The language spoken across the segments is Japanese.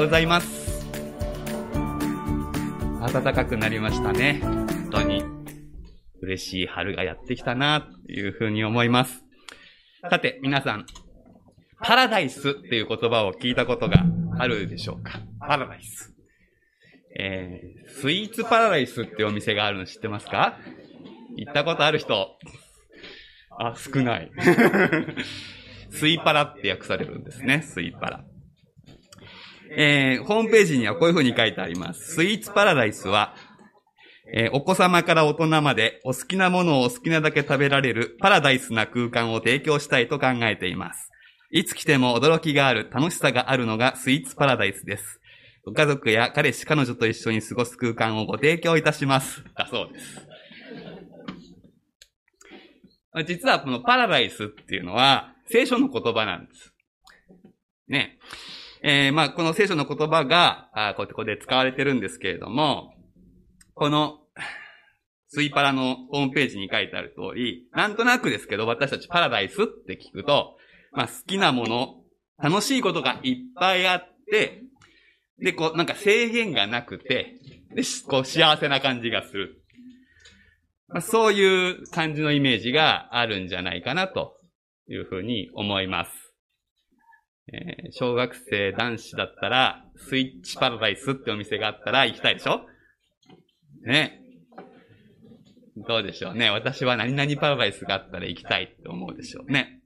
ようございます。暖かくなりましたね。本当に。嬉しい春がやってきたな、というふうに思います。さて、皆さん、パラダイスっていう言葉を聞いたことがあるでしょうか？パラダイス。えー、スイーツパラダイスってお店があるの知ってますか？行ったことある人。あ、少ない。スイパラって訳されるんですね。スイパラ。えー、ホームページにはこういう風に書いてあります。スイーツパラダイスは、えー、お子様から大人までお好きなものをお好きなだけ食べられるパラダイスな空間を提供したいと考えています。いつ来ても驚きがある、楽しさがあるのがスイーツパラダイスです。ご家族や彼氏、彼女と一緒に過ごす空間をご提供いたします。だそうです。実はこのパラダイスっていうのは聖書の言葉なんです。ね。えー、まあ、この聖書の言葉が、あここで使われてるんですけれども、この、スイパラのホームページに書いてある通り、なんとなくですけど、私たちパラダイスって聞くと、まあ、好きなもの、楽しいことがいっぱいあって、で、こう、なんか制限がなくて、で、こう、幸せな感じがする。まあ、そういう感じのイメージがあるんじゃないかなというふうに思います。えー、小学生男子だったら、スイッチパラダイスってお店があったら行きたいでしょ？ね。どうでしょうね。私は何々パラダイスがあったら行きたいって思うでしょうね。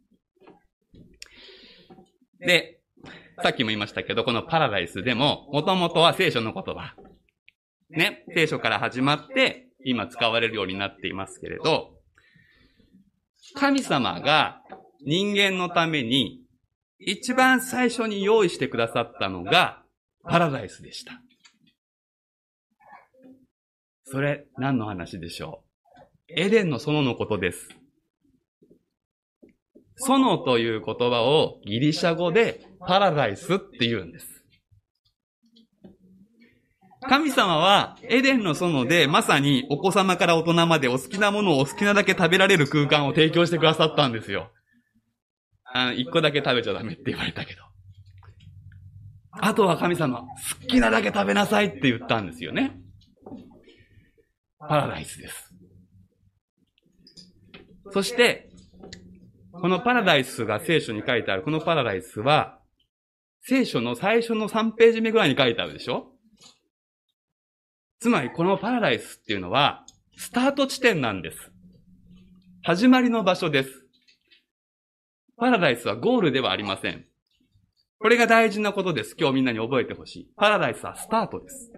で、さっきも言いましたけど、このパラダイスでも、もともとは聖書の言葉。ね。聖書から始まって、今使われるようになっていますけれど、神様が人間のために一番最初に用意してくださったのがパラダイスでした。それ、何の話でしょう？エデンの園のことです。園という言葉をギリシャ語でパラダイスって言うんです。神様はエデンの園でまさにお子様から大人までお好きなものをお好きなだけ食べられる空間を提供してくださったんですよ。あの一個だけ食べちゃダメって言われたけど。あとは神様、好きなだけ食べなさいって言ったんですよね。パラダイスです。そして、このパラダイスが聖書に書いてあるこのパラダイスは、聖書の最初の3ページ目ぐらいに書いてあるでしょ？つまりこのパラダイスっていうのは、スタート地点なんです。始まりの場所です。パラダイスはゴールではありません。これが大事なことです。今日みんなに覚えてほしい。パラダイスはスタートです。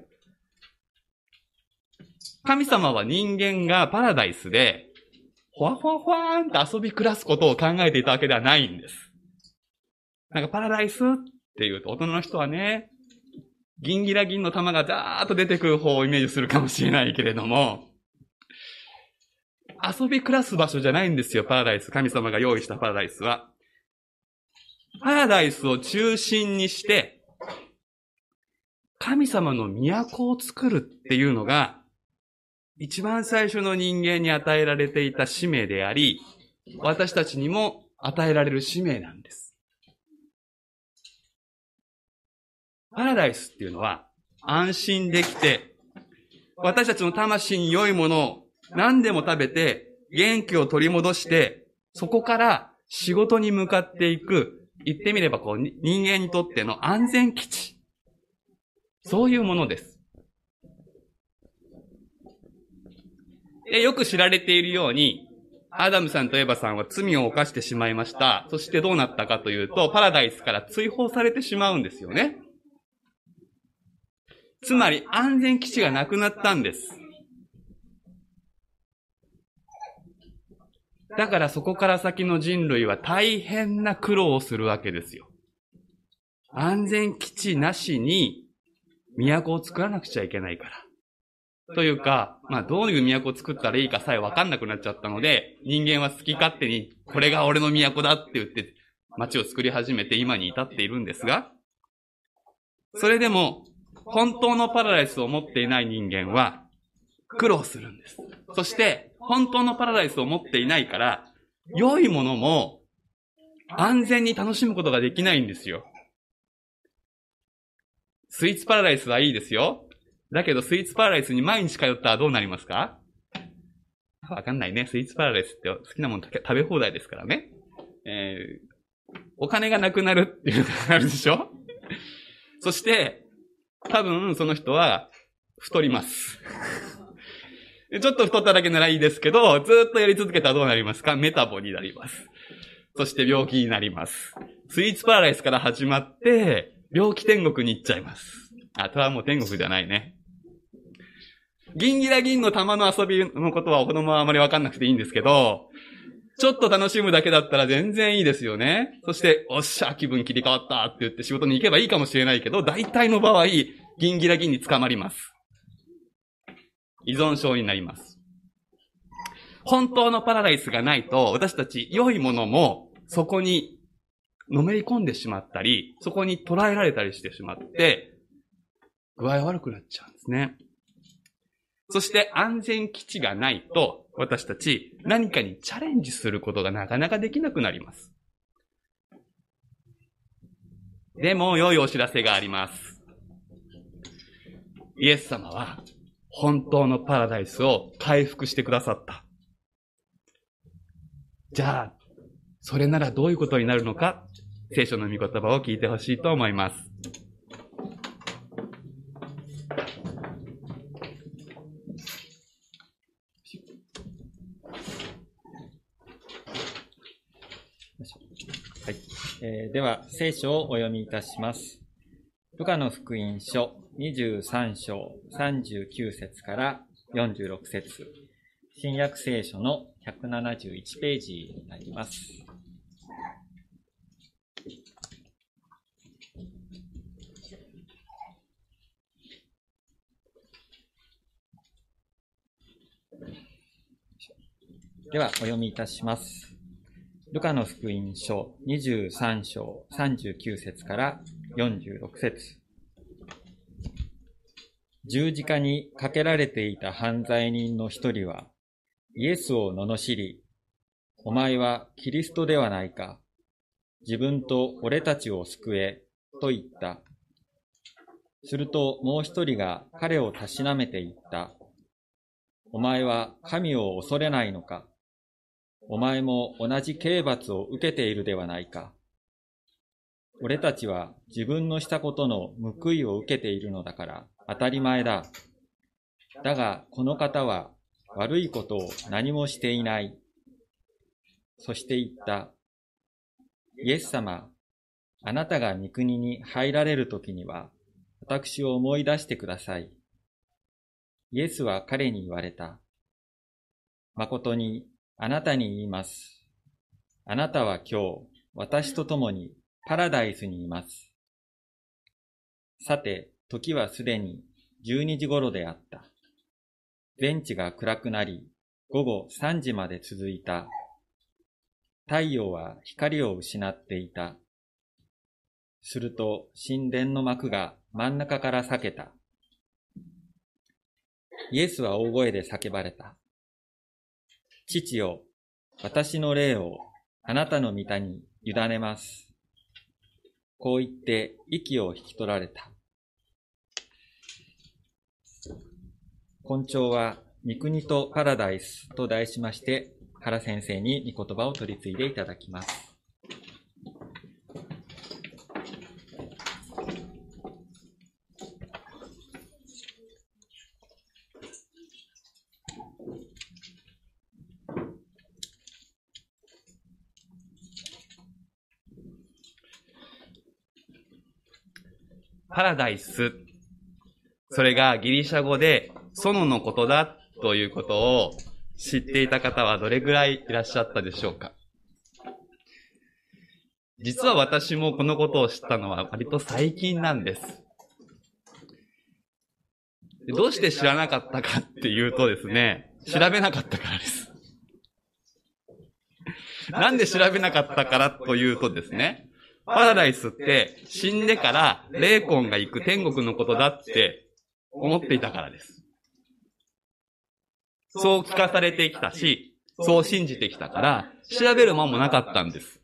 神様は人間がパラダイスで、ほわほわほわーんと遊び暮らすことを考えていたわけではないんです。なんかパラダイスって言うと大人の人はね、ギンギラギンの玉がザーッと出てくる方をイメージするかもしれないけれども、遊び暮らす場所じゃないんですよ、パラダイス。神様が用意したパラダイスは。パラダイスを中心にして、神様の都を作るっていうのが、一番最初の人間に与えられていた使命であり、私たちにも与えられる使命なんです。パラダイスっていうのは、安心できて、私たちの魂に良いものを何でも食べて、元気を取り戻して、そこから仕事に向かっていく、言ってみればこう、人間にとっての安全基地。そういうものです。でよく知られているように、アダムさんとエバさんは罪を犯してしまいました。そしてどうなったかというと、パラダイスから追放されてしまうんですよね。つまり安全基地がなくなったんです。だからそこから先の人類は大変な苦労をするわけですよ。安全基地なしに都を作らなくちゃいけないから。というか、まあどういう都を作ったらいいかさえわかんなくなっちゃったので、人間は好き勝手にこれが俺の都だって言って街を作り始めて今に至っているんですが、それでも本当のパラダイスを持っていない人間は苦労するんです。そして本当のパラダイスを持っていないから、良いものも安全に楽しむことができないんですよ。スイーツパラダイスはいいですよ。だけど、スイーツパラダイスに毎日通ったらどうなりますか？わかんないね。スイーツパラダイスって好きなもの食べ放題ですからね。えー、お金がなくなるっていうのがあるでしょ？そして、多分その人は太ります。ちょっと太っただけならいいですけど、ずっとやり続けたらどうなりますか？メタボになります。そして病気になります。スイーツパラダイスから始まって、病気天国に行っちゃいます。あとはもう天国じゃないね。銀ギラ銀の玉の遊びのことは子供はあまりわかんなくていいんですけど、ちょっと楽しむだけだったら全然いいですよね。そして、おっしゃ、気分切り替わったって言って仕事に行けばいいかもしれないけど、大体の場合、銀ギラ銀に捕まります。依存症になります。本当のパラダイスがないと、私たち良いものもそこにのめり込んでしまったり、そこに捉えられたりしてしまって、具合悪くなっちゃうんですね。そして安全基地がないと、私たち何かにチャレンジすることがなかなかできなくなります。でも、良いお知らせがあります。イエス様は、本当のパラダイスを回復してくださった。じゃあ、それならどういうことになるのか、聖書の御言葉を聞いてほしいと思います。はい。えー、では、聖書をお読みいたします。ルカの福音書23章39節から46節新約聖書の171ページになります。では、お読みいたします。ルカの福音書23章39節から46節十字架にかけられていた犯罪人の一人は、イエスを罵り、お前はキリストではないか。自分と俺たちを救え、と言った。するともう一人が彼をたしなめて言った。お前は神を恐れないのかお前も同じ刑罰を受けているではないか。俺たちは自分のしたことの報いを受けているのだから当たり前だ。だがこの方は悪いことを何もしていない。そして言った。イエス様、あなたが御国に入られるときには、私を思い出してください。イエスは彼に言われた。誠にあなたに言います。あなたは今日、私と共にパラダイスにいます。さて、時はすでに12時頃であった。全地が暗くなり、午後3時まで続いた。太陽は光を失っていた。すると神殿の幕が真ん中から裂けた。イエスは大声で叫ばれた。父よ、私の霊をあなたの御田に委ねます。こう言って息を引き取られた。根長は、三国とパラダイスと題しまして、原先生に御言葉を取り継いでいただきます。パラダイス。それがギリシャ語で園のことだということを知っていた方はどれぐらいいらっしゃったでしょうか？実は私もこのことを知ったのは割と最近なんです。どうして知らなかったかっていうとですね、調べなかったからです。なんで調べなかったからというとですね、パラダイスって死んでから霊魂が行く天国のことだって思っていたからです。そう聞かされてきたし、そう信じてきたから、調べる間もなかったんです。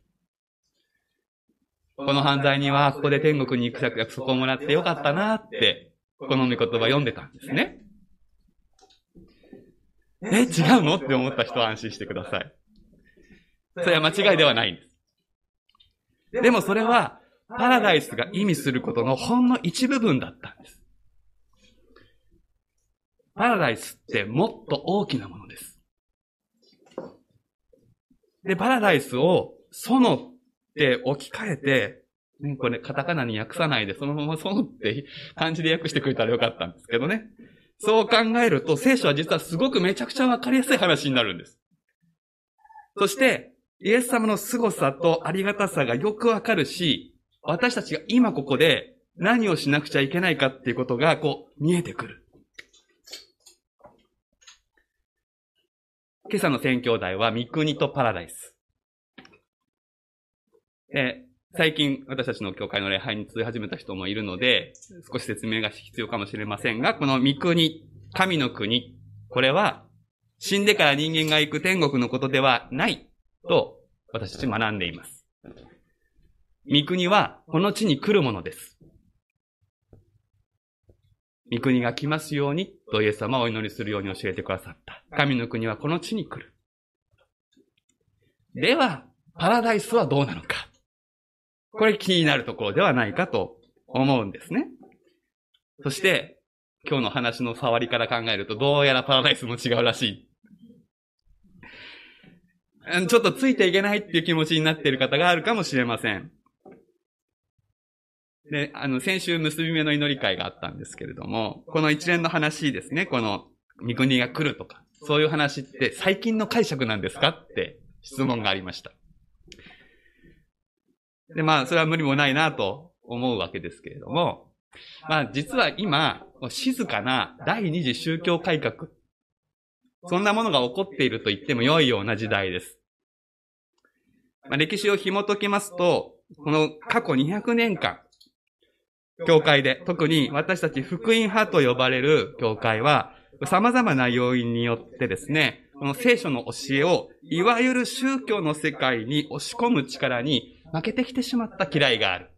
この犯罪人はここで天国に行く約束をもらってよかったなって、この御言葉読んでたんですね。え、違うの？って思った人は安心してください。それは間違いではないんです。でもそれは、パラダイスが意味することのほんの一部分だったんです。パラダイスってもっと大きなものです。で、パラダイスを、園って置き換えて、ね、これカタカナに訳さないで、そのまま園って漢字で訳してくれたらよかったんですけどね。そう考えると、聖書は実はすごくめちゃくちゃわかりやすい話になるんです。そして、イエス様の凄さとありがたさがよくわかるし、私たちが今ここで何をしなくちゃいけないかっていうことが、こう、見えてくる。今朝の宣教題は、三国とパラダイス。で、最近私たちの教会の礼拝に通い始めた人もいるので、少し説明が必要かもしれませんが、この三国、神の国、これは、死んでから人間が行く天国のことではないと私たち学んでいます。三国はこの地に来るものです。三国が来ますようにとイエス様はお祈りするように教えてくださった。神の国はこの地に来る。では、パラダイスはどうなのか。これ気になるところではないかと思うんですね。そして、今日の話の触りから考えると、どうやらパラダイスも違うらしい。ちょっとついていけないっていう気持ちになっている方があるかもしれません。で、あの、先週結び目の祈り会があったんですけれども、この一連の話ですね、この、三国が来るとか、そういう話って最近の解釈なんですかって質問がありました。で、まあ、それは無理もないなと思うわけですけれども、まあ、実は今、静かな第二次宗教改革、そんなものが起こっていると言っても良いような時代です。まあ、歴史を紐解きますと、この過去200年間、教会で、特に私たち福音派と呼ばれる教会は、様々な要因によってですね、この聖書の教えを、いわゆる宗教の世界に押し込む力に負けてきてしまった嫌いがある。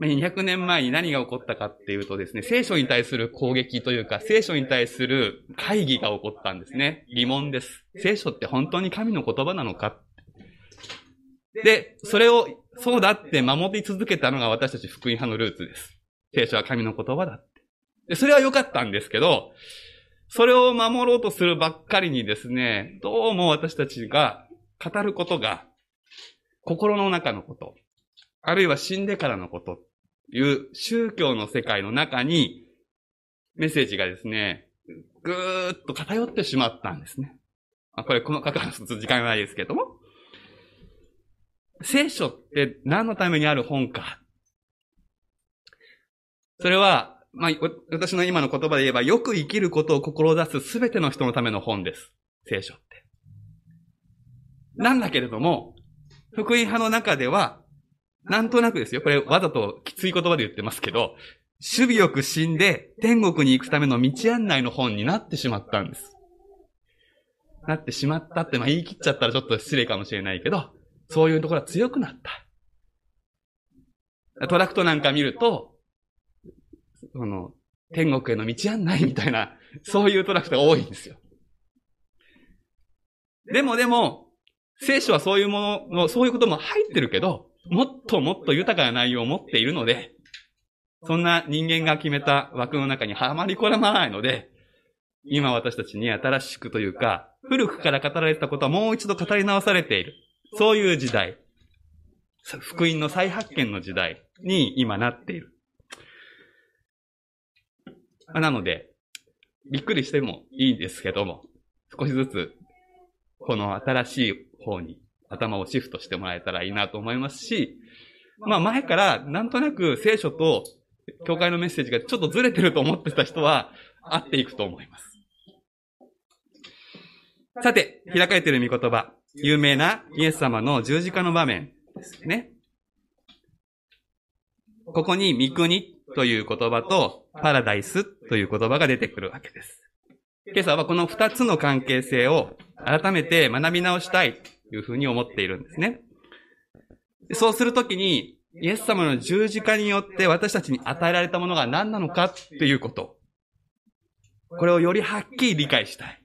200年前に何が起こったかっていうとですね、聖書に対する攻撃というか、聖書に対する会議が起こったんですね。疑問です。聖書って本当に神の言葉なのかで、それをそうだって守り続けたのが私たち福音派のルーツです。聖書は神の言葉だって。で、それは良かったんですけど、それを守ろうとするばっかりにですね、どうも私たちが語ることが、心の中のこと、あるいは死んでからのこと、いう宗教の世界の中に、メッセージがですね、ぐーっと偏ってしまったんですね。あこれ細かく話す時間がないですけども、聖書って何のためにある本か。それは、まあ、私の今の言葉で言えば、よく生きることを志すすべての人のための本です。聖書って。なんだけれども、福音派の中では、なんとなくですよ。これわざときつい言葉で言ってますけど、守備よく死んで天国に行くための道案内の本になってしまったんです。なってしまったって、まあ言い切っちゃったらちょっと失礼かもしれないけど、そういうところは強くなった。トラクトなんか見ると、その、天国への道案内みたいな、そういうトラクトが多いんですよ。でもでも、聖書はそういうものの、そういうことも入ってるけど、もっともっと豊かな内容を持っているので、そんな人間が決めた枠の中にはまり込まないので、今私たちに新しくというか、古くから語られたことはもう一度語り直されている。そういう時代。福音の再発見の時代に今なっている。なので、びっくりしてもいいんですけども、少しずつ、この新しい方に頭をシフトしてもらえたらいいなと思いますし、まあ前からなんとなく聖書と教会のメッセージがちょっとずれてると思ってた人は合っていくと思います。さて、開かれている御言葉、有名なイエス様の十字架の場面ですね。ここに御国という言葉とパラダイスという言葉が出てくるわけです。今朝はこの二つの関係性を改めて学び直したいというふうに思っているんですね。そうするときに、イエス様の十字架によって私たちに与えられたものが何なのかっていうこと。これをよりはっきり理解したい。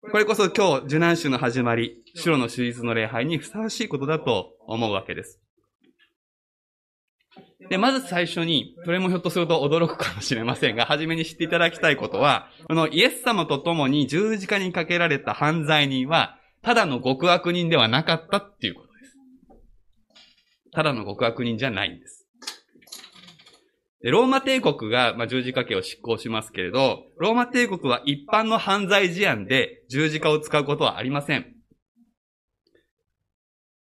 これこそ今日、受難週の始まり、白の手術の礼拝にふさわしいことだと思うわけです。で、まず最初に、それもひょっとすると驚くかもしれませんが、初めに知っていただきたいことは、このイエス様と共に十字架にかけられた犯罪人は、ただの極悪人ではなかったっていうことです。ただの極悪人じゃないんです。ローマ帝国が、まあ、十字架刑を執行しますけれど、ローマ帝国は一般の犯罪事案で十字架を使うことはありません。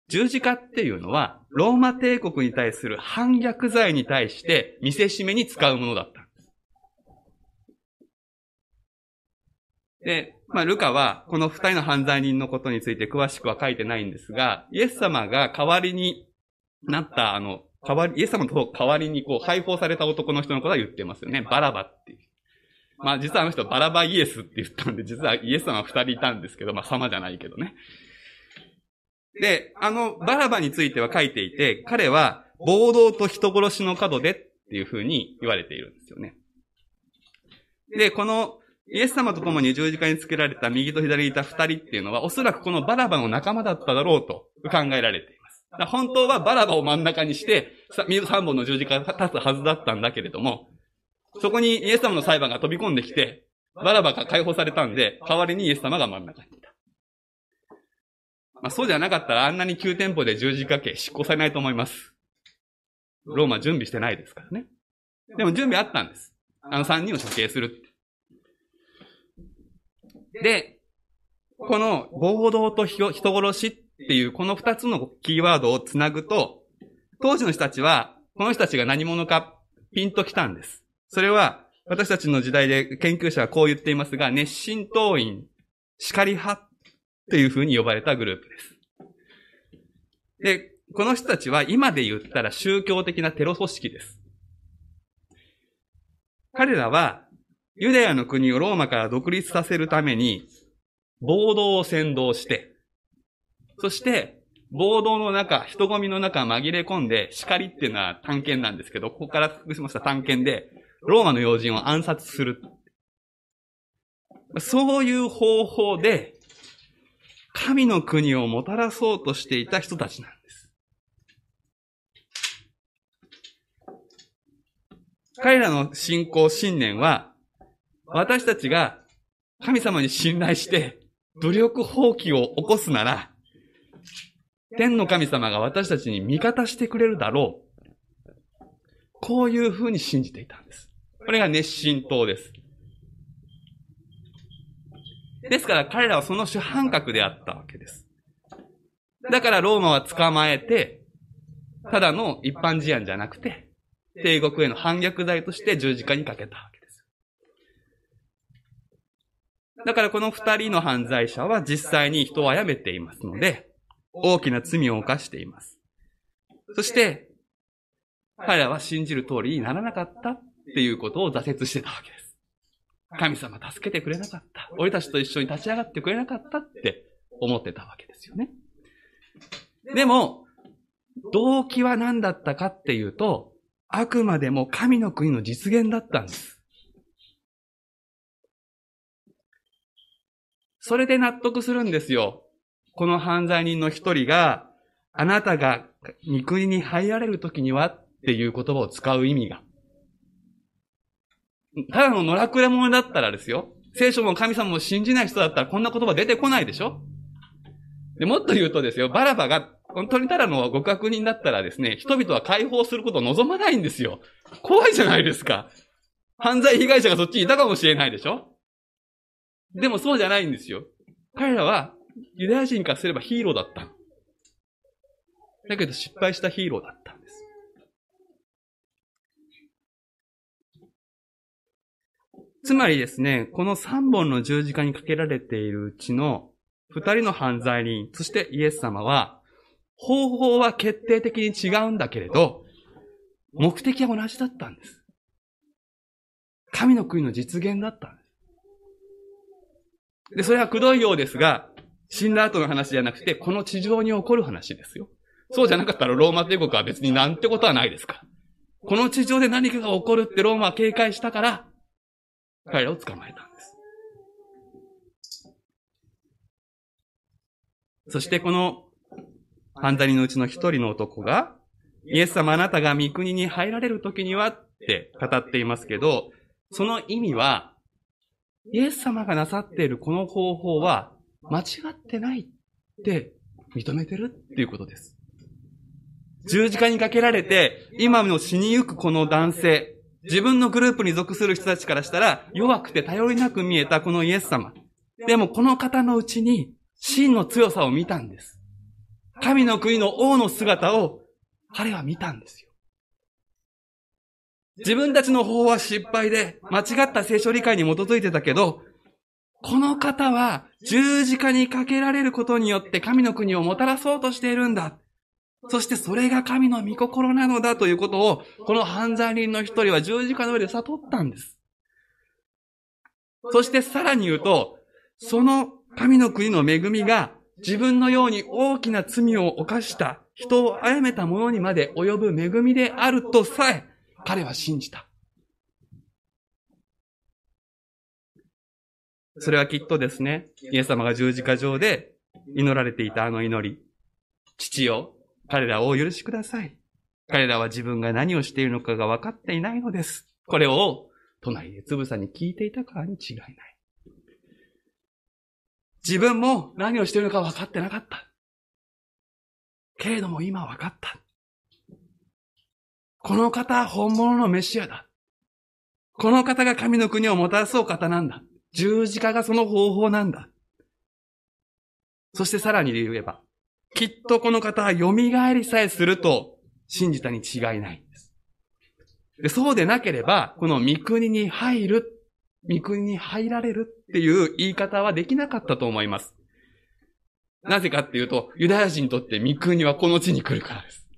十字架っていうのは、ローマ帝国に対する反逆罪に対して見せしめに使うものだったで。で、まあ、ルカは、この二人の犯罪人のことについて詳しくは書いてないんですが、イエス様が代わりになった、あの、代わり、イエス様と代わりにこう、解放された男の人のことは言ってますよね。バラバっていう。まあ、実はあの人バラバイエスって言ったんで、実はイエス様は二人いたんですけど、まあ、様じゃないけどね。で、あの、バラバについては書いていて、彼は、暴動と人殺しの角でっていうふうに言われているんですよね。で、この、イエス様と共に十字架につけられた右と左にいた二人っていうのは、おそらくこのバラバの仲間だっただろうと考えられて。本当はバラバを真ん中にして、三本の十字架が立つはずだったんだけれども、そこにイエス様の裁判が飛び込んできて、バラバが解放されたんで、代わりにイエス様が真ん中にいた。まあ、そうじゃなかったらあんなに急店舗で十字架刑執行されないと思います。ローマ準備してないですからね。でも準備あったんです。あの三人を処刑する。で、この暴動と人殺しっていうこの二つのキーワードをつなぐと、当時の人たちは、この人たちが何者かピンときたんです。それは、私たちの時代で研究者はこう言っていますが、熱心党員、叱り派っていう風に呼ばれたグループです。で、この人たちは今で言ったら宗教的なテロ組織です。彼らはユダヤの国をローマから独立させるために暴動を先導して、そして暴動の中、人混みの中紛れ込んで、叱りっていうのは探検なんですけど、ここから福島した探検で、ローマの要人を暗殺する。そういう方法で、神の国をもたらそうとしていた人たちなんです。彼らの信仰、信念は、私たちが神様に信頼して武力放棄を起こすなら、天の神様が私たちに味方してくれるだろう。こういうふうに信じていたんです。これが熱心党です。ですから彼らはその主犯格であったわけです。だからローマは捕まえて、ただの一般事案じゃなくて、帝国への反逆罪として十字架にかけたわけです。だからこの二人の犯罪者は実際に人を殺めていますので、大きな罪を犯しています。そして、彼らは信じる通りにならなかったっていうことを挫折してたわけです。神様助けてくれなかった。俺たちと一緒に立ち上がってくれなかったって思ってたわけですよね。でも、動機は何だったかっていうと、あくまでも神の国の実現だったんです。それで納得するんですよ。この犯罪人の一人が、あなたが御国に入られる時にはっていう言葉を使う意味が。ただの野良くれ者だったらですよ。聖書も神様も信じない人だったらこんな言葉出てこないでしょで、もっと言うとですよ、バラバが本当にただの極悪人だったらですね、人々は解放することを望まないんですよ。怖いじゃないですか。犯罪被害者がそっちにいたかもしれないでしょでもそうじゃないんですよ。彼らはユダヤ人からすればヒーローだった。だけど失敗したヒーローだったんです。つまりですね、この3本の十字架にかけられているうちの2人の犯罪人、そしてイエス様は、方法は決定的に違うんだけれど、目的は同じだったんです。神の国の実現だったんです。で、それはくどいようですが、死んだ後の話じゃなくて、この地上に起こる話ですよ。そうじゃなかったらローマ帝国は別になんてことはないですか。この地上で何かが起こるってローマは警戒したから、彼らを捕まえたんです。そしてこの犯罪人のうちの一人の男が、イエス様あなたが御国に入られる時にはって語っていますけど、その意味は、イエス様がなさっているこの方法は間違ってないって認めてるっていうことです。十字架にかけられて、今の死にゆくこの男性、自分のグループに属する人たちからしたら、弱くて頼りなく見えたこのイエス様。でもこの方のうちに、真の強さを見たんです。神の国の王の姿を彼は見たんですよ。自分たちの方は失敗で、間違った聖書理解に基づいてたけど、この方は十字架にかけられることによって神の国をもたらそうとしているんだ。そしてそれが神の御心なのだということを、この犯罪人の一人は十字架の上で悟ったんです。そしてさらに言うと、その神の国の恵みが自分のように大きな罪を犯した人を殺めた者にまで及ぶ恵みであるとさえ彼は信じた。それはきっとですね、イエス様が十字架上で祈られていたあの祈り。父よ、彼らをお許しください。彼らは自分が何をしているのかが分かっていないのです。これを隣でつぶさに聞いていたからに違いない。自分も何をしているのか分かってなかった。けれども今分かった。この方は本物のメシアだ。この方が神の国をもたらすお方なんだ。十字架がその方法なんだ。そしてさらに言えば、きっとこの方は蘇りさえすると信じたに違いないんです。でそうでなければ、この御国に入る、御国に入られるっていう言い方はできなかったと思います。なぜかっていうと、ユダヤ人にとって御国はこの地に来るからです。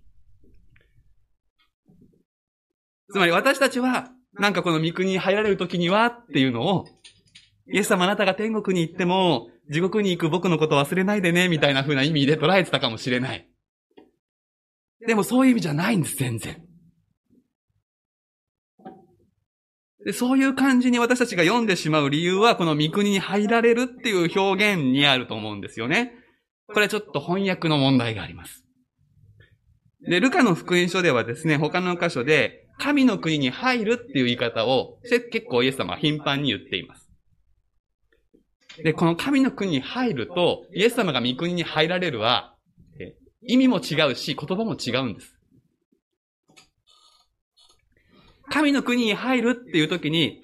つまり私たちは、なんかこの御国に入られる時にはっていうのを、イエス様あなたが天国に行っても、地獄に行く僕のこと忘れないでね、みたいな風な意味で捉えてたかもしれない。でもそういう意味じゃないんです、全然。でそういう感じに私たちが読んでしまう理由は、この御国に入られるっていう表現にあると思うんですよね。これはちょっと翻訳の問題があります。で、ルカの福音書ではですね、他の箇所で、神の国に入るっていう言い方を結構イエス様は頻繁に言っています。で、この神の国に入ると、イエス様が御国に入られるは、意味も違うし、言葉も違うんです。神の国に入るっていう時に、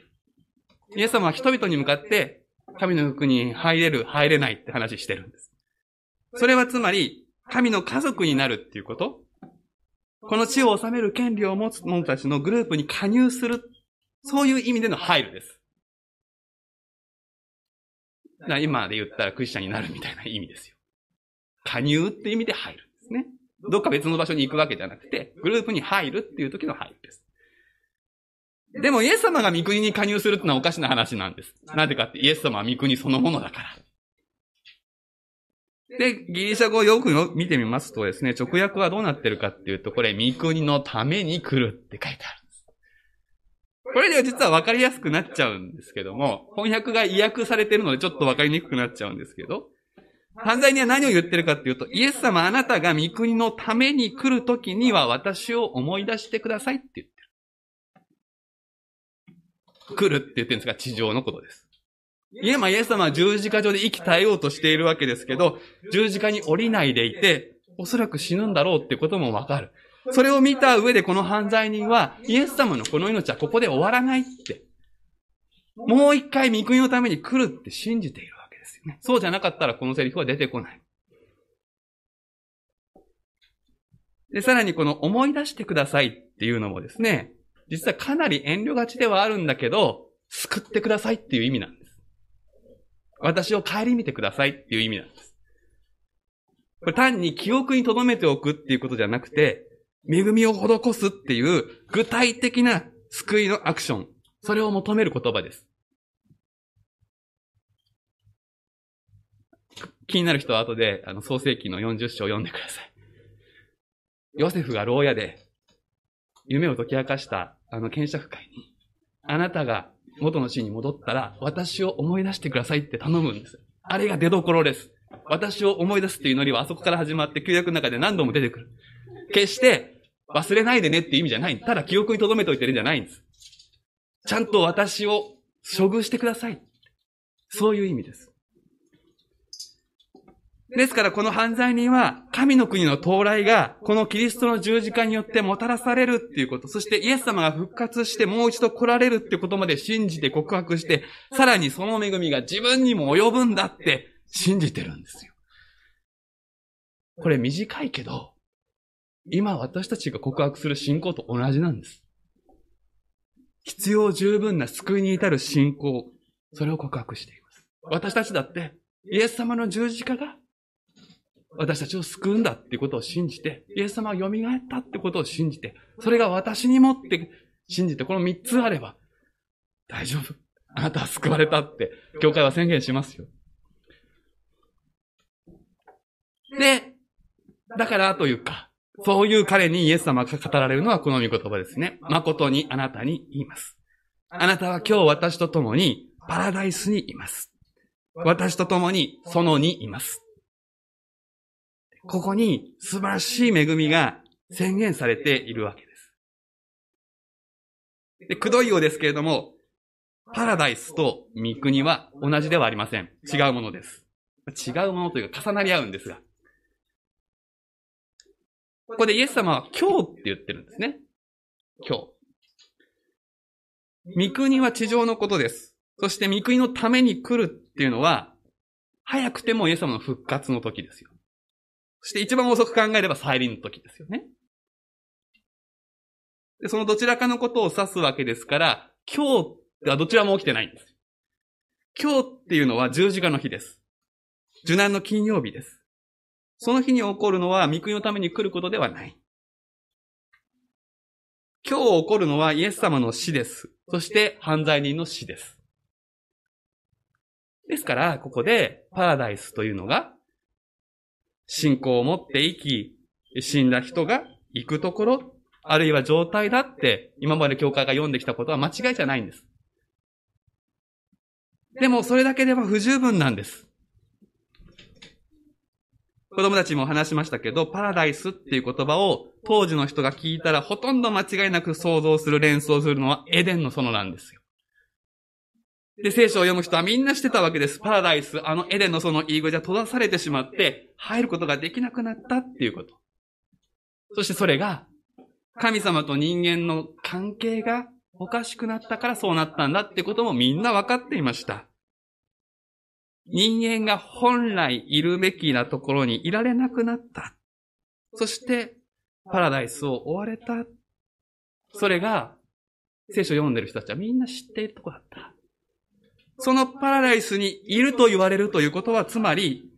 イエス様は人々に向かって、神の国に入れる、入れないって話してるんです。それはつまり、神の家族になるっていうことこの地を治める権利を持つ者たちのグループに加入する。そういう意味での入るです。だ今で言ったらクリスチャンになるみたいな意味ですよ。加入って意味で入るんですね。どっか別の場所に行くわけじゃなくて、グループに入るっていう時の入るです。でもイエス様が御国に加入するってのはおかしな話なんです。なぜかってイエス様は御国そのものだから。で、ギリシャ語をよく見てみますとですね、直訳はどうなってるかっていうと、これ、御国のために来るって書いてある。これでは実は分かりやすくなっちゃうんですけども、翻訳が意訳されてるのでちょっと分かりにくくなっちゃうんですけど、犯罪には何を言ってるかっていうと、イエス様あなたが御国のために来るときには私を思い出してくださいって言ってる。来るって言ってるんですが、地上のことです。今イエス様は十字架上で生き絶えようとしているわけですけど、十字架に降りないでいて、おそらく死ぬんだろうってこともわかる。それを見た上でこの犯罪人は、イエス様のこの命はここで終わらないって。もう一回御国のために来るって信じているわけですよね。そうじゃなかったらこのセリフは出てこない。で、さらにこの思い出してくださいっていうのもですね、実はかなり遠慮がちではあるんだけど、救ってくださいっていう意味なんです。私を顧みてくださいっていう意味なんです。これ単に記憶に留めておくっていうことじゃなくて、恵みを施すっていう具体的な救いのアクション。それを求める言葉です。気になる人は後で、あの、創世記の40章を読んでください。ヨセフが牢屋で、夢を解き明かしたあの検釈会に、あなたが元の死に戻ったら、私を思い出してくださいって頼むんです。あれが出所です。私を思い出すっていう祈りはあそこから始まって、旧約の中で何度も出てくる。決して忘れないでねって意味じゃない。ただ記憶に留めといてるんじゃないんです。ちゃんと私を処遇してください。そういう意味です。ですからこの犯罪人は神の国の到来がこのキリストの十字架によってもたらされるっていうこと、そしてイエス様が復活してもう一度来られるってことまで信じて告白して、さらにその恵みが自分にも及ぶんだって信じてるんですよ。これ短いけど、今私たちが告白する信仰と同じなんです。必要十分な救いに至る信仰、それを告白しています。私たちだって、イエス様の十字架が私たちを救うんだっていうことを信じて、イエス様は蘇ったってことを信じて、それが私にもって信じて、この三つあれば、大丈夫。あなたは救われたって、教会は宣言しますよ。で、だからというか、そういう彼にイエス様が語られるのはこの御言葉ですね。誠にあなたに言います。あなたは今日私と共にパラダイスにいます。私と共にそのにいます。ここに素晴らしい恵みが宣言されているわけです。で、くどいようですけれども、パラダイスと御国は同じではありません。違うものです。違うものというか重なり合うんですが。ここでイエス様は今日って言ってるんですね。今日。御国は地上のことです。そして御国のために来るっていうのは、早くてもイエス様の復活の時ですよ。そして一番遅く考えれば再臨の時ですよね。で、そのどちらかのことを指すわけですから、今日はどちらも起きてないんです。今日っていうのは十字架の日です。受難の金曜日です。その日に起こるのは、御国のために来ることではない。今日起こるのはイエス様の死です。そして犯罪人の死です。ですから、ここでパラダイスというのが信仰を持って生き、死んだ人が行くところ、あるいは状態だって、今まで教会が読んできたことは間違いじゃないんです。でも、それだけでは不十分なんです。子供たちも話しましたけど、パラダイスっていう言葉を当時の人が聞いたらほとんど間違いなく想像する、連想するのはエデンの園なんですよ。で、聖書を読む人はみんなしてたわけです。パラダイス、あのエデンのその言い語じゃ閉ざされてしまって、入ることができなくなったっていうこと。そしてそれが、神様と人間の関係がおかしくなったからそうなったんだってこともみんな分かっていました。人間が本来いるべきなところにいられなくなった。そして、パラダイスを追われた。それが、聖書を読んでる人たちはみんな知っているとこだった。そのパラダイスにいると言われるということは、つまり、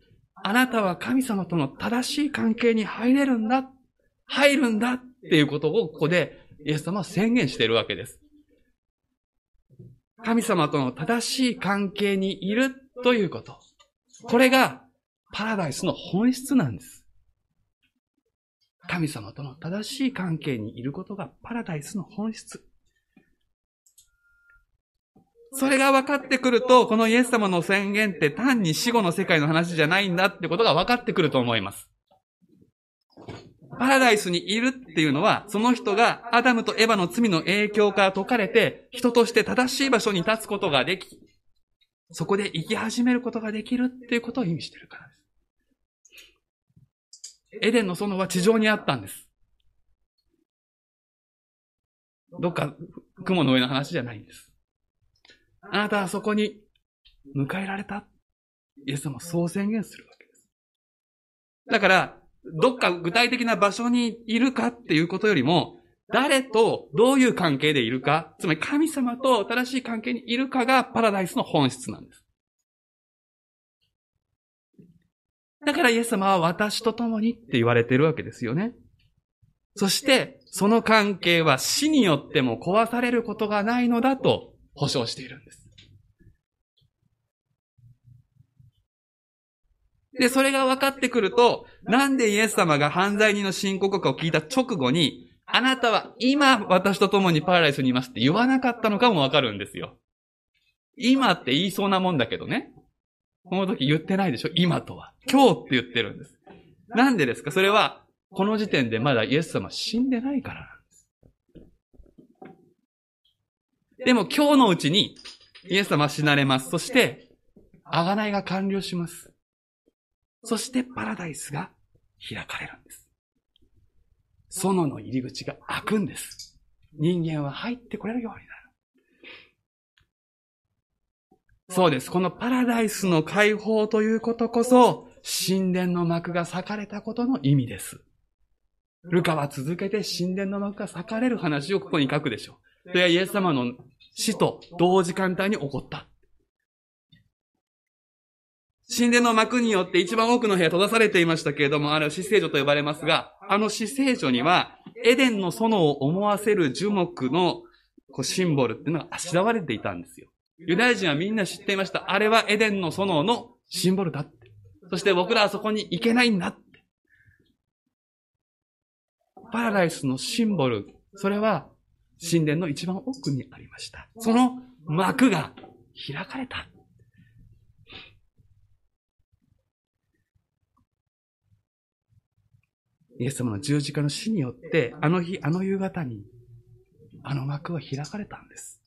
あなたは神様との正しい関係に入れるんだ、入るんだっていうことをここでイエス様は宣言しているわけです。神様との正しい関係にいるということ。これがパラダイスの本質なんです。神様との正しい関係にいることがパラダイスの本質。それが分かってくると、このイエス様の宣言って単に死後の世界の話じゃないんだってことが分かってくると思います。パラダイスにいるっていうのは、その人がアダムとエヴァの罪の影響から解かれて、人として正しい場所に立つことができ、そこで生き始めることができるっていうことを意味してるからです。エデンの園は地上にあったんです。どっか雲の上の話じゃないんです。あなたはそこに迎えられた。イエス様はそう宣言するわけです。だから、どっか具体的な場所にいるかっていうことよりも、誰とどういう関係でいるか、つまり神様と新しい関係にいるかがパラダイスの本質なんです。だからイエス様は私と共にって言われてるわけですよね。そして、その関係は死によっても壊されることがないのだと保証しているんです。で、それが分かってくると、なんでイエス様が犯罪人の申告かを聞いた直後に、あなたは今私と共にパラダイスにいますって言わなかったのかも分かるんですよ。今って言いそうなもんだけどね。この時言ってないでしょ今とは。今日って言ってるんです。なんでですか？それは、この時点でまだイエス様死んでないからなんです。でも今日のうちに、イエス様死なれます。そして、贖いが完了します。そしてパラダイスが開かれるんです。園の入り口が開くんです。人間は入ってこれるようになる。そうです。このパラダイスの解放ということこそ、神殿の幕が裂かれたことの意味です。ルカは続けて神殿の幕が裂かれる話をここに書くでしょう。それはイエス様の死と同時間帯に起こった。神殿の幕によって一番多くの部屋閉ざされていましたけれども、あれは死聖所と呼ばれますが、あの死聖所には、エデンの園を思わせる樹木のこうシンボルっていうのがあしらわれていたんですよ。ユダヤ人はみんな知っていました。あれはエデンの園のシンボルだって。そして僕らはそこに行けないんだって。パラダイスのシンボル、それは神殿の一番奥にありました。その幕が開かれた。イエス様の十字架の死によって、あの日、あの夕方に、あの幕は開かれたんです。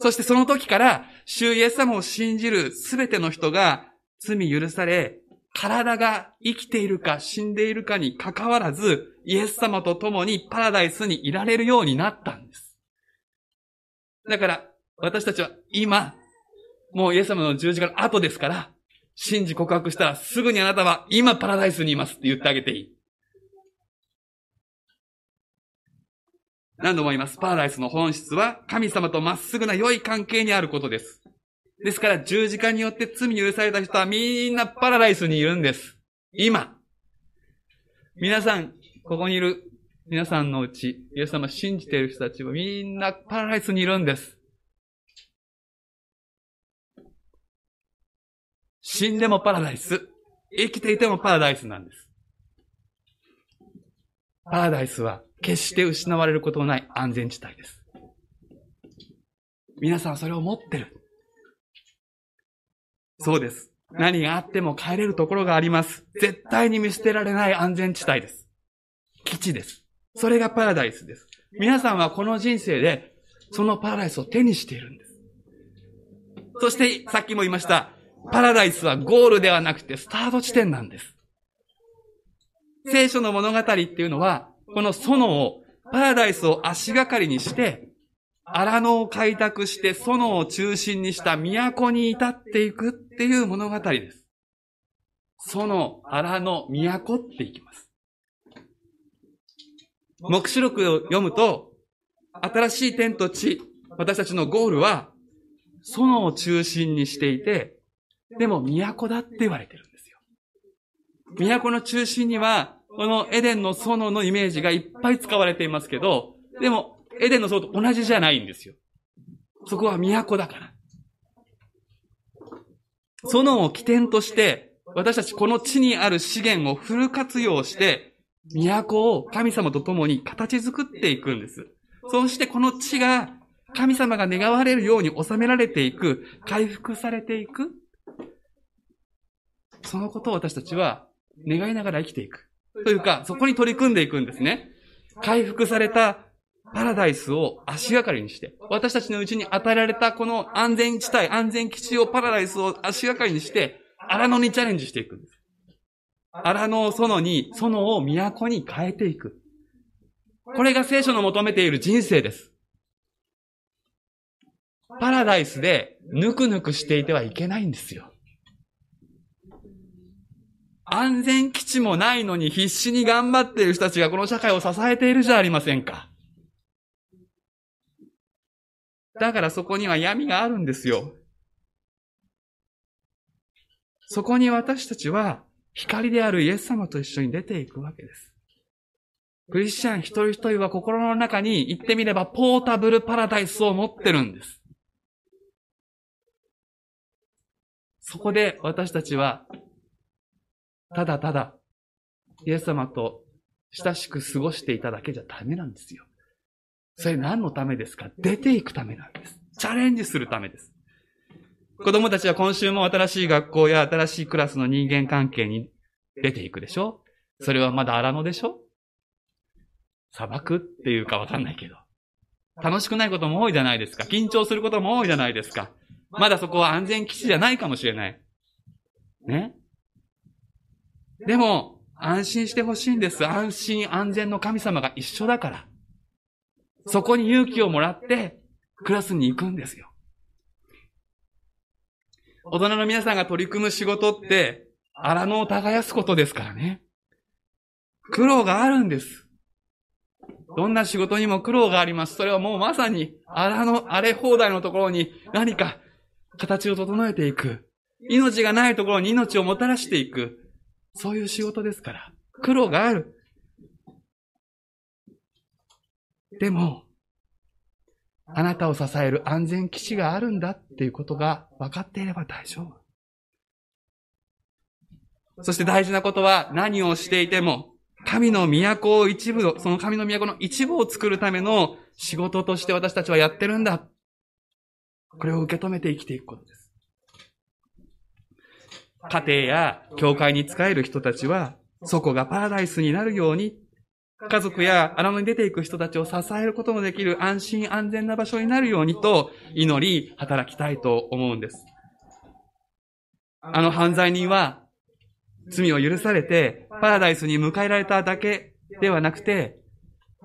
そしてその時から、主イエス様を信じるすべての人が罪許され、体が生きているか死んでいるかに関わらず、イエス様と共にパラダイスにいられるようになったんです。だから、私たちは今、もうイエス様の十字架の後ですから、信じ告白したらすぐにあなたは今パラダイスにいますって言ってあげていい。何度も言います。パラダイスの本質は神様とまっすぐな良い関係にあることです。ですから十字架によって罪に許された人はみんなパラダイスにいるんです。今。皆さん、ここにいる皆さんのうち、イエス様信じている人たちはみんなパラダイスにいるんです。死んでもパラダイス。生きていてもパラダイスなんです。パラダイスは決して失われることのない安全地帯です。皆さんそれを持ってる。そうです。何があっても帰れるところがあります。絶対に見捨てられない安全地帯です。基地です。それがパラダイスです。皆さんはこの人生でそのパラダイスを手にしているんです。そしてさっきも言いました。パラダイスはゴールではなくてスタート地点なんです。聖書の物語っていうのは、この園を、パラダイスを足がかりにして、荒野を開拓して園を中心にした都に至っていくっていう物語です。園、荒野、都っていきます。目視録を読むと、新しい天と地、私たちのゴールは、園を中心にしていて、でも都だって言われてるんですよ。都の中心には、このエデンの園のイメージがいっぱい使われていますけど、でも、エデンの園と同じじゃないんですよ。そこは都だから。園を起点として、私たちこの地にある資源をフル活用して、都を神様と共に形作っていくんです。そしてこの地が神様が願われるように収められていく、回復されていく。そのことを私たちは願いながら生きていく。というか、そこに取り組んでいくんですね。回復されたパラダイスを足がかりにして、私たちのうちに与えられたこの安全地帯、安全基地をパラダイスを足がかりにして、荒野にチャレンジしていくんです。荒野を園に、園を都に変えていく。これが聖書の求めている人生です。パラダイスでぬくぬくしていてはいけないんですよ。安全基地もないのに必死に頑張っている人たちがこの社会を支えているじゃありませんか。だからそこには闇があるんですよ。そこに私たちは光であるイエス様と一緒に出ていくわけです。クリスチャン一人一人は心の中に言ってみればポータブルパラダイスを持ってるんです。そこで私たちはただただ、イエス様と親しく過ごしていただけじゃダメなんですよ。それ何のためですか？出ていくためなんです。チャレンジするためです。子供たちは今週も新しい学校や新しいクラスの人間関係に出ていくでしょ？それはまだ荒野でしょ？砂漠っていうかわかんないけど。楽しくないことも多いじゃないですか。緊張することも多いじゃないですか。まだそこは安全基地じゃないかもしれない。ね？でも、安心してほしいんです。安心安全の神様が一緒だから。そこに勇気をもらって、クラスに行くんですよ。大人の皆さんが取り組む仕事って、荒野を耕すことですからね。苦労があるんです。どんな仕事にも苦労があります。それはもうまさに荒の荒れ放題のところに何か形を整えていく。命がないところに命をもたらしていく。そういう仕事ですから。苦労がある。でも、あなたを支える安全基地があるんだっていうことが分かっていれば大丈夫。そして大事なことは何をしていても、神の都を一部、その神の都の一部を作るための仕事として私たちはやってるんだ。これを受け止めて生きていくことです。家庭や教会に仕える人たちは、そこがパラダイスになるように、家族や荒野に出ていく人たちを支えることのできる安心安全な場所になるようにと祈り、働きたいと思うんです。あの犯罪人は、罪を許されて、パラダイスに迎えられただけではなくて、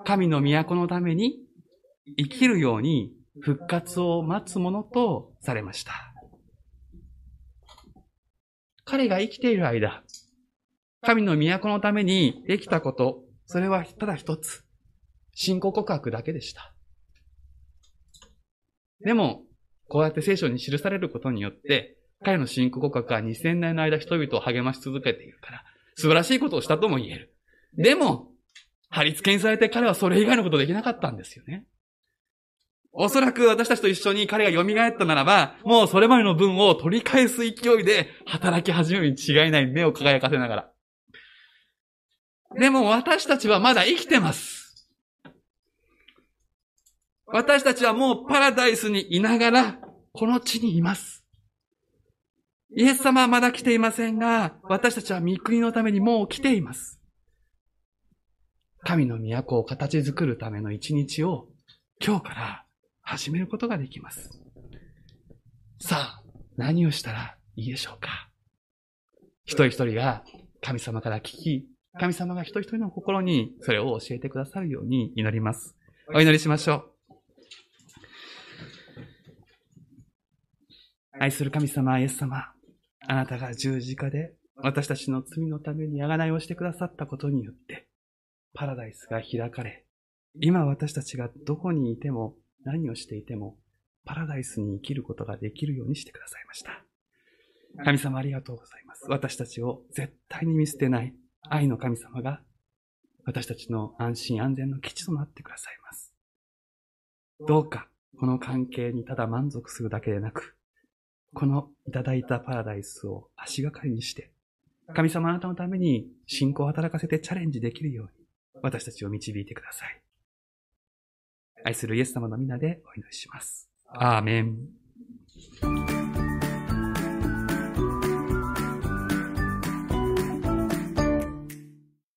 神の都のために生きるように復活を待つものとされました。彼が生きている間、神の都のためにできたこと、それはただ一つ、信仰告白だけでした。でも、こうやって聖書に記されることによって、彼の信仰告白は2000年の間人々を励まし続けているから、素晴らしいことをしたとも言える。でも、貼り付けにされて彼はそれ以外のことできなかったんですよね。おそらく私たちと一緒に彼が蘇ったならば、もうそれまでの分を取り返す勢いで働き始めるに違いない目を輝かせながら。でも私たちはまだ生きてます。私たちはもうパラダイスにいながら、この地にいます。イエス様はまだ来ていませんが、私たちは御国のためにもう来ています。神の都を形作るための一日を今日から始めることができます。さあ、何をしたらいいでしょうか？一人一人が神様から聞き、神様が一人一人の心にそれを教えてくださるように祈ります。お祈りしましょう。愛する神様、イエス様。あなたが十字架で私たちの罪のために贖いをしてくださったことによって、パラダイスが開かれ、今私たちがどこにいても何をしていても、パラダイスに生きることができるようにしてくださいました。神様ありがとうございます。私たちを絶対に見捨てない愛の神様が、私たちの安心安全の基地となってくださいます。どうか、この関係にただ満足するだけでなく、このいただいたパラダイスを足がかりにして、神様あなたのために信仰を働かせてチャレンジできるように、私たちを導いてください。愛するイエス様の皆でお祈りします。アーメン。